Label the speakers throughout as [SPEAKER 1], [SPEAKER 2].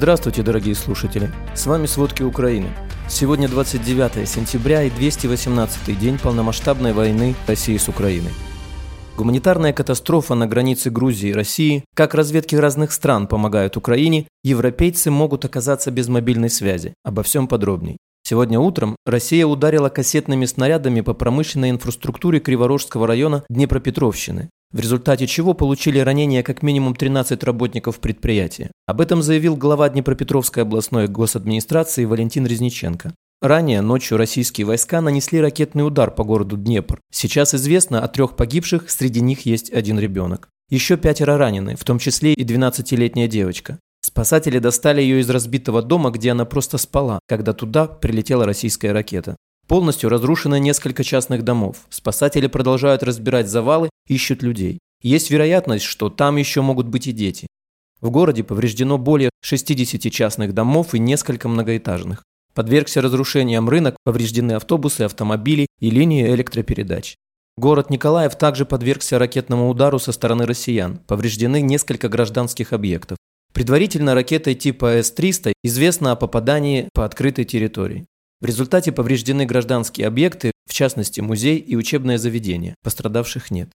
[SPEAKER 1] Здравствуйте, дорогие слушатели! С вами «Сводки Украины». Сегодня 29 сентября и 218 день полномасштабной войны России с Украиной. Гуманитарная катастрофа на границе Грузии и России, как разведки разных стран помогают Украине, европейцы могут оказаться без мобильной связи. Обо всем подробней. Сегодня утром Россия ударила кассетными снарядами по промышленной инфраструктуре Криворожского района Днепропетровщины в результате чего получили ранения как минимум 13 работников предприятия. Об этом заявил глава Днепропетровской областной госадминистрации Валентин Резниченко. Ранее ночью российские войска нанесли ракетный удар по городу Днепр. Сейчас известно о трех погибших, среди них есть один ребенок. Еще пятеро ранены, в том числе и 12-летняя девочка. Спасатели достали ее из разбитого дома, где она просто спала, когда туда прилетела российская ракета. Полностью разрушено несколько частных домов. Спасатели продолжают разбирать завалы, ищут людей. Есть вероятность, что там еще могут быть и дети. В городе повреждено более 60 частных домов и несколько многоэтажных. Подвергся разрушениям рынок, повреждены автобусы, автомобили и линии электропередач. Город Николаев также подвергся ракетному удару со стороны россиян. Повреждены несколько гражданских объектов. Предварительно ракетой типа С-300 известно о попадании по открытой территории. В результате повреждены гражданские объекты, в частности музей и учебное заведение. Пострадавших нет.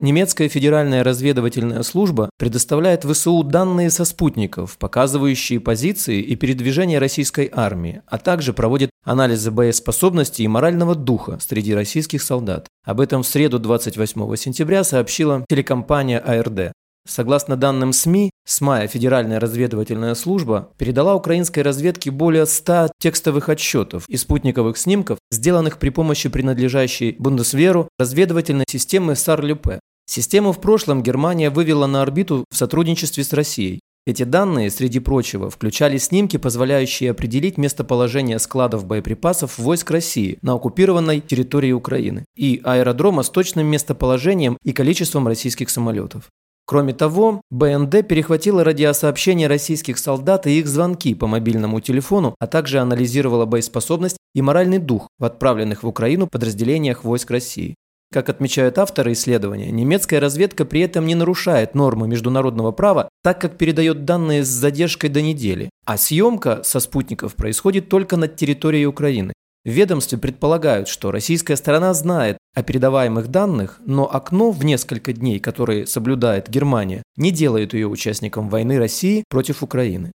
[SPEAKER 1] Немецкая федеральная разведывательная служба предоставляет ВСУ данные со спутников, показывающие позиции и передвижение российской армии, а также проводит анализы боеспособности и морального духа среди российских солдат. Об этом в среду 28 сентября сообщила телекомпания АРД. Согласно данным СМИ, с мая Федеральная разведывательная служба передала украинской разведке более 100 текстовых отчетов и спутниковых снимков, сделанных при помощи принадлежащей Бундесверу разведывательной системы САР-ЛЮПЕ. Систему в прошлом Германия вывела на орбиту в сотрудничестве с Россией. Эти данные, среди прочего, включали снимки, позволяющие определить местоположение складов боеприпасов войск России на оккупированной территории Украины и аэродрома с точным местоположением и количеством российских самолетов. Кроме того, БНД перехватила радиосообщения российских солдат и их звонки по мобильному телефону, а также анализировала боеспособность и моральный дух в отправленных в Украину подразделениях войск России. Как отмечают авторы исследования, немецкая разведка при этом не нарушает нормы международного права, так как передает данные с задержкой до недели, а съемка со спутников происходит только над территорией Украины. В ведомстве предполагают, что российская сторона знает о передаваемых данных, но окно в несколько дней, которое соблюдает Германия, не делает ее участником войны России против Украины.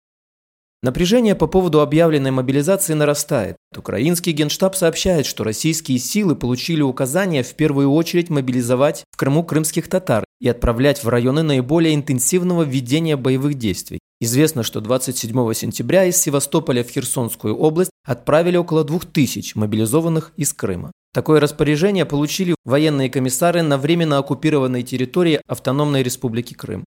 [SPEAKER 1] Напряжение по поводу объявленной мобилизации нарастает. Украинский генштаб сообщает, что российские силы получили указание в первую очередь мобилизовать в Крыму крымских татар и отправлять в районы наиболее интенсивного ведения боевых действий. Известно, что 27 сентября из Севастополя в Херсонскую область отправили около 2000 мобилизованных из Крыма. Такое распоряжение получили военные комиссары на временно оккупированной территории Автономной Республики Крым.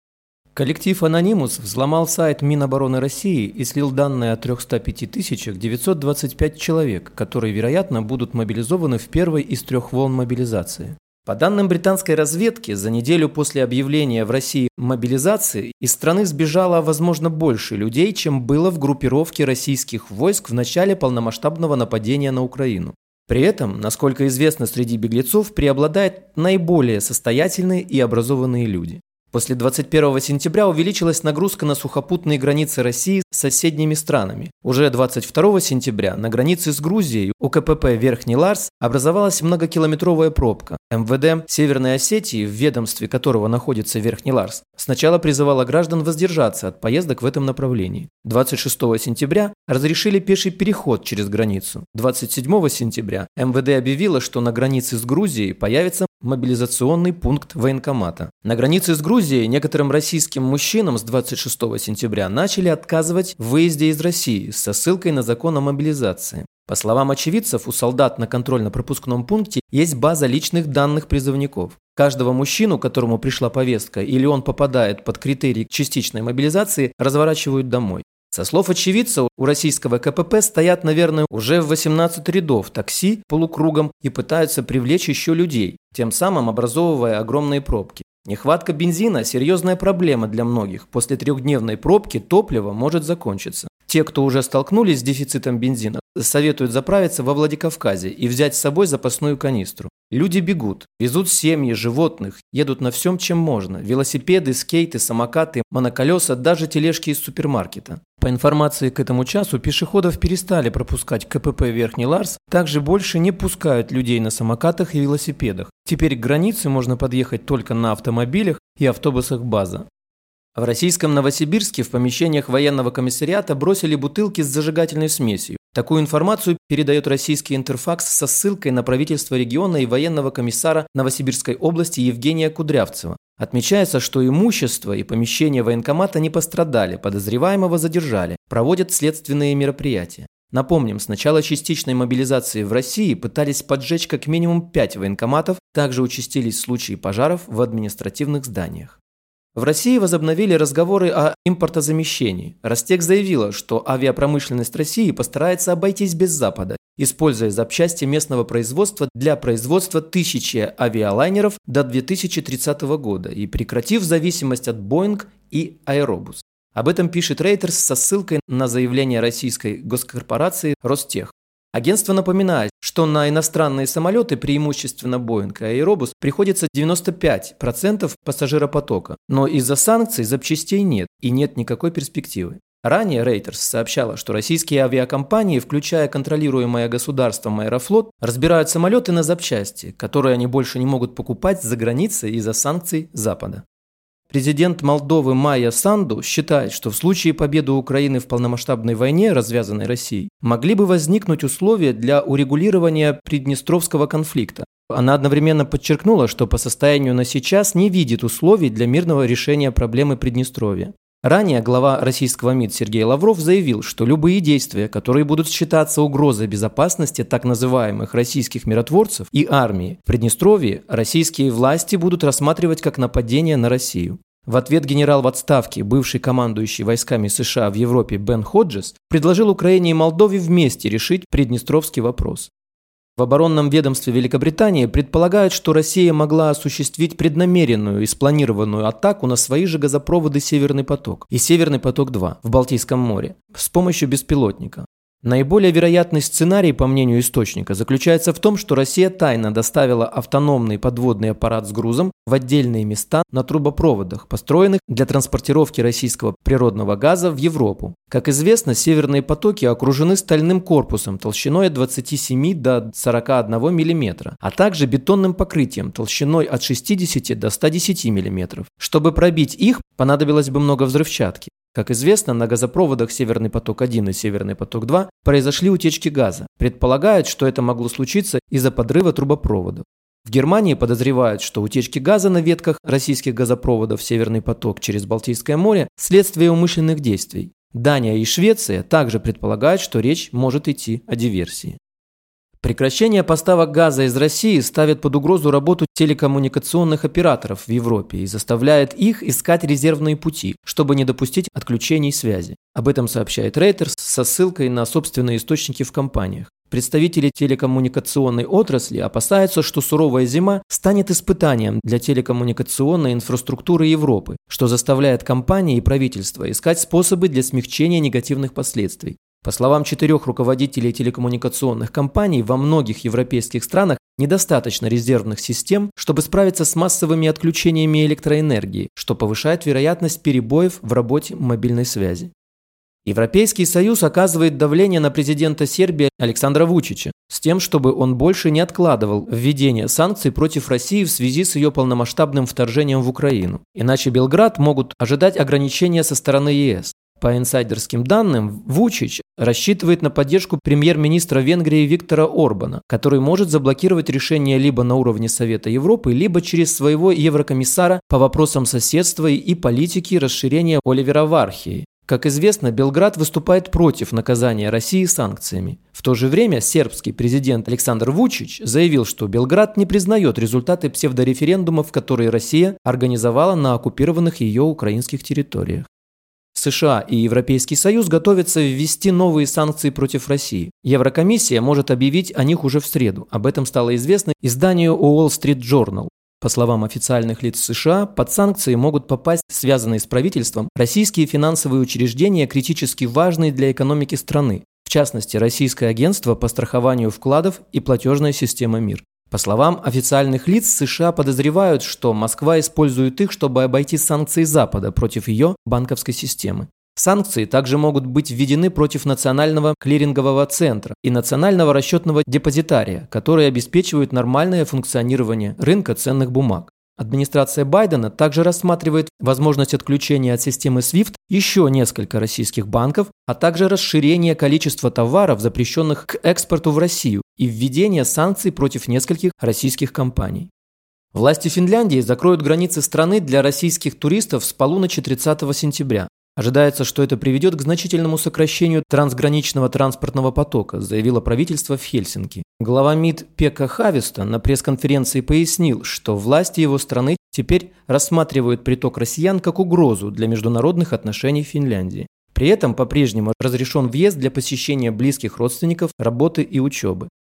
[SPEAKER 1] Коллектив «Анонимус» взломал сайт Минобороны России и слил данные о 305 925 человек, которые, вероятно, будут мобилизованы в первой из трех волн мобилизации. По данным британской разведки, за неделю после объявления в России мобилизации из страны сбежало, возможно, больше людей, чем было в группировке российских войск в начале полномасштабного нападения на Украину. При этом, насколько известно, среди беглецов преобладают наиболее состоятельные и образованные люди. После 21 сентября увеличилась нагрузка на сухопутные границы России с соседними странами. Уже 22 сентября на границе с Грузией у КПП Верхний Ларс образовалась многокилометровая пробка. МВД Северной Осетии, в ведомстве которого находится Верхний Ларс, сначала призывала граждан воздержаться от поездок в этом направлении. 26 сентября разрешили пеший переход через границу. 27 сентября МВД объявило, что на границе с Грузией появится мобилизационный пункт военкомата. На границе с Грузией некоторым российским мужчинам с 26 сентября начали отказывать в выезде из России со ссылкой на закон о мобилизации. По словам очевидцев, у солдат на контрольно-пропускном пункте есть база личных данных призывников. Каждого мужчину, которому пришла повестка, или он попадает под критерии частичной мобилизации, разворачивают домой. Со слов очевидца, у российского КПП стоят, наверное, уже в 18 рядов такси полукругом и пытаются привлечь еще людей, тем самым образовывая огромные пробки. Нехватка бензина – серьезная проблема для многих. После трехдневной пробки топливо может закончиться. Те, кто уже столкнулись с дефицитом бензина, советуют заправиться во Владикавказе и взять с собой запасную канистру. Люди бегут, везут семьи, животных, едут на всем, чем можно. Велосипеды, скейты, самокаты, моноколеса, даже тележки из супермаркета. По информации к этому часу, пешеходов перестали пропускать КПП Верхний Ларс, также больше не пускают людей на самокатах и велосипедах. Теперь к границе можно подъехать только на автомобилях и автобусах база. В российском Новосибирске в помещениях военного комиссариата бросили бутылки с зажигательной смесью. Такую информацию передает российский интерфакс со ссылкой на правительство региона и военного комиссара Новосибирской области Евгения Кудрявцева. Отмечается, что имущество и помещения военкомата не пострадали, подозреваемого задержали, проводят следственные мероприятия. Напомним, с начала частичной мобилизации в России пытались поджечь как минимум пять военкоматов, также участились случаи пожаров в административных зданиях. В России возобновили разговоры о импортозамещении. Ростек заявила, что авиапромышленность России постарается обойтись без Запада, используя запчасти местного производства для производства тысячи авиалайнеров до 2030 года и прекратив зависимость от Boeing и Aerobus. Об этом пишет Reuters со ссылкой на заявление российской госкорпорации Ростех. Агентство напоминает, что на иностранные самолеты, преимущественно Boeing и Airbus, приходится 95% пассажиропотока, но из-за санкций запчастей нет и нет никакой перспективы. Ранее Reuters сообщала, что российские авиакомпании, включая контролируемое государством Аэрофлот, разбирают самолеты на запчасти, которые они больше не могут покупать за границей из-за санкций Запада. Президент Молдовы Майя Санду считает, что в случае победы Украины в полномасштабной войне, развязанной Россией, могли бы возникнуть условия для урегулирования Приднестровского конфликта. Она одновременно подчеркнула, что по состоянию на сейчас не видит условий для мирного решения проблемы Приднестровья. Ранее глава российского МИД Сергей Лавров заявил, что любые действия, которые будут считаться угрозой безопасности так называемых российских миротворцев и армии в Приднестровье, российские власти будут рассматривать как нападение на Россию. В ответ генерал в отставке, бывший командующий войсками США в Европе Бен Ходжес, предложил Украине и Молдове вместе решить Приднестровский вопрос. В оборонном ведомстве Великобритании предполагают, что Россия могла осуществить преднамеренную и спланированную атаку на свои же газопроводы «Северный поток» и «Северный поток-2» в Балтийском море с помощью беспилотника. Наиболее вероятный сценарий, по мнению источника, заключается в том, что Россия тайно доставила автономный подводный аппарат с грузом в отдельные места на трубопроводах, построенных для транспортировки российского природного газа в Европу. Как известно, северные потоки окружены стальным корпусом толщиной от 27 до 41 мм, а также бетонным покрытием толщиной от 60 до 110 мм. Чтобы пробить их, понадобилось бы много взрывчатки. Как известно, на газопроводах «Северный поток-1» и «Северный поток-2» произошли утечки газа. Предполагают, что это могло случиться из-за подрыва трубопроводов. В Германии подозревают, что утечки газа на ветках российских газопроводов «Северный поток» через Балтийское море – следствие умышленных действий. Дания и Швеция также предполагают, что речь может идти о диверсии. Прекращение поставок газа из России ставит под угрозу работу телекоммуникационных операторов в Европе и заставляет их искать резервные пути, чтобы не допустить отключений связи. Об этом сообщает Reuters со ссылкой на собственные источники в компаниях. Представители телекоммуникационной отрасли опасаются, что суровая зима станет испытанием для телекоммуникационной инфраструктуры Европы, что заставляет компании и правительства искать способы для смягчения негативных последствий. По словам четырех руководителей телекоммуникационных компаний, во многих европейских странах недостаточно резервных систем, чтобы справиться с массовыми отключениями электроэнергии, что повышает вероятность перебоев в работе мобильной связи. Европейский Союз оказывает давление на президента Сербии Александра Вучича с тем, чтобы он больше не откладывал введение санкций против России в связи с ее полномасштабным вторжением в Украину. Иначе Белград могут ожидать ограничения со стороны ЕС. По инсайдерским данным, Вучич рассчитывает на поддержку премьер-министра Венгрии Виктора Орбана, который может заблокировать решение либо на уровне Совета Европы, либо через своего еврокомиссара по вопросам соседства и политики расширения Оливера Вархии. Как известно, Белград выступает против наказания России санкциями. В то же время сербский президент Александр Вучич заявил, что Белград не признает результаты псевдореферендумов, которые Россия организовала на оккупированных ее украинских территориях. США и Европейский Союз готовятся ввести новые санкции против России. Еврокомиссия может объявить о них уже в среду. Об этом стало известно изданию Wall Street Journal. По словам официальных лиц США, под санкции могут попасть связанные с правительством российские финансовые учреждения, критически важные для экономики страны, в частности, Российское агентство по страхованию вкладов и платежная система МИР. По словам официальных лиц, США подозревают, что Москва использует их, чтобы обойти санкции Запада против ее банковской системы. Санкции также могут быть введены против Национального клирингового центра и Национального расчетного депозитария, которые обеспечивают нормальное функционирование рынка ценных бумаг. Администрация Байдена также рассматривает возможность отключения от системы SWIFT еще несколько российских банков, а также расширение количества товаров, запрещенных к экспорту в Россию, и введение санкций против нескольких российских компаний. Власти Финляндии закроют границы страны для российских туристов с полуночи 30 сентября. Ожидается, что это приведет к значительному сокращению трансграничного транспортного потока, заявило правительство в Хельсинки. Глава МИД Пека Хависта на пресс-конференции пояснил, что власти его страны теперь рассматривают приток россиян как угрозу для международных отношений Финляндии. При этом по-прежнему разрешен въезд для посещения близких родственников, работы и учебы.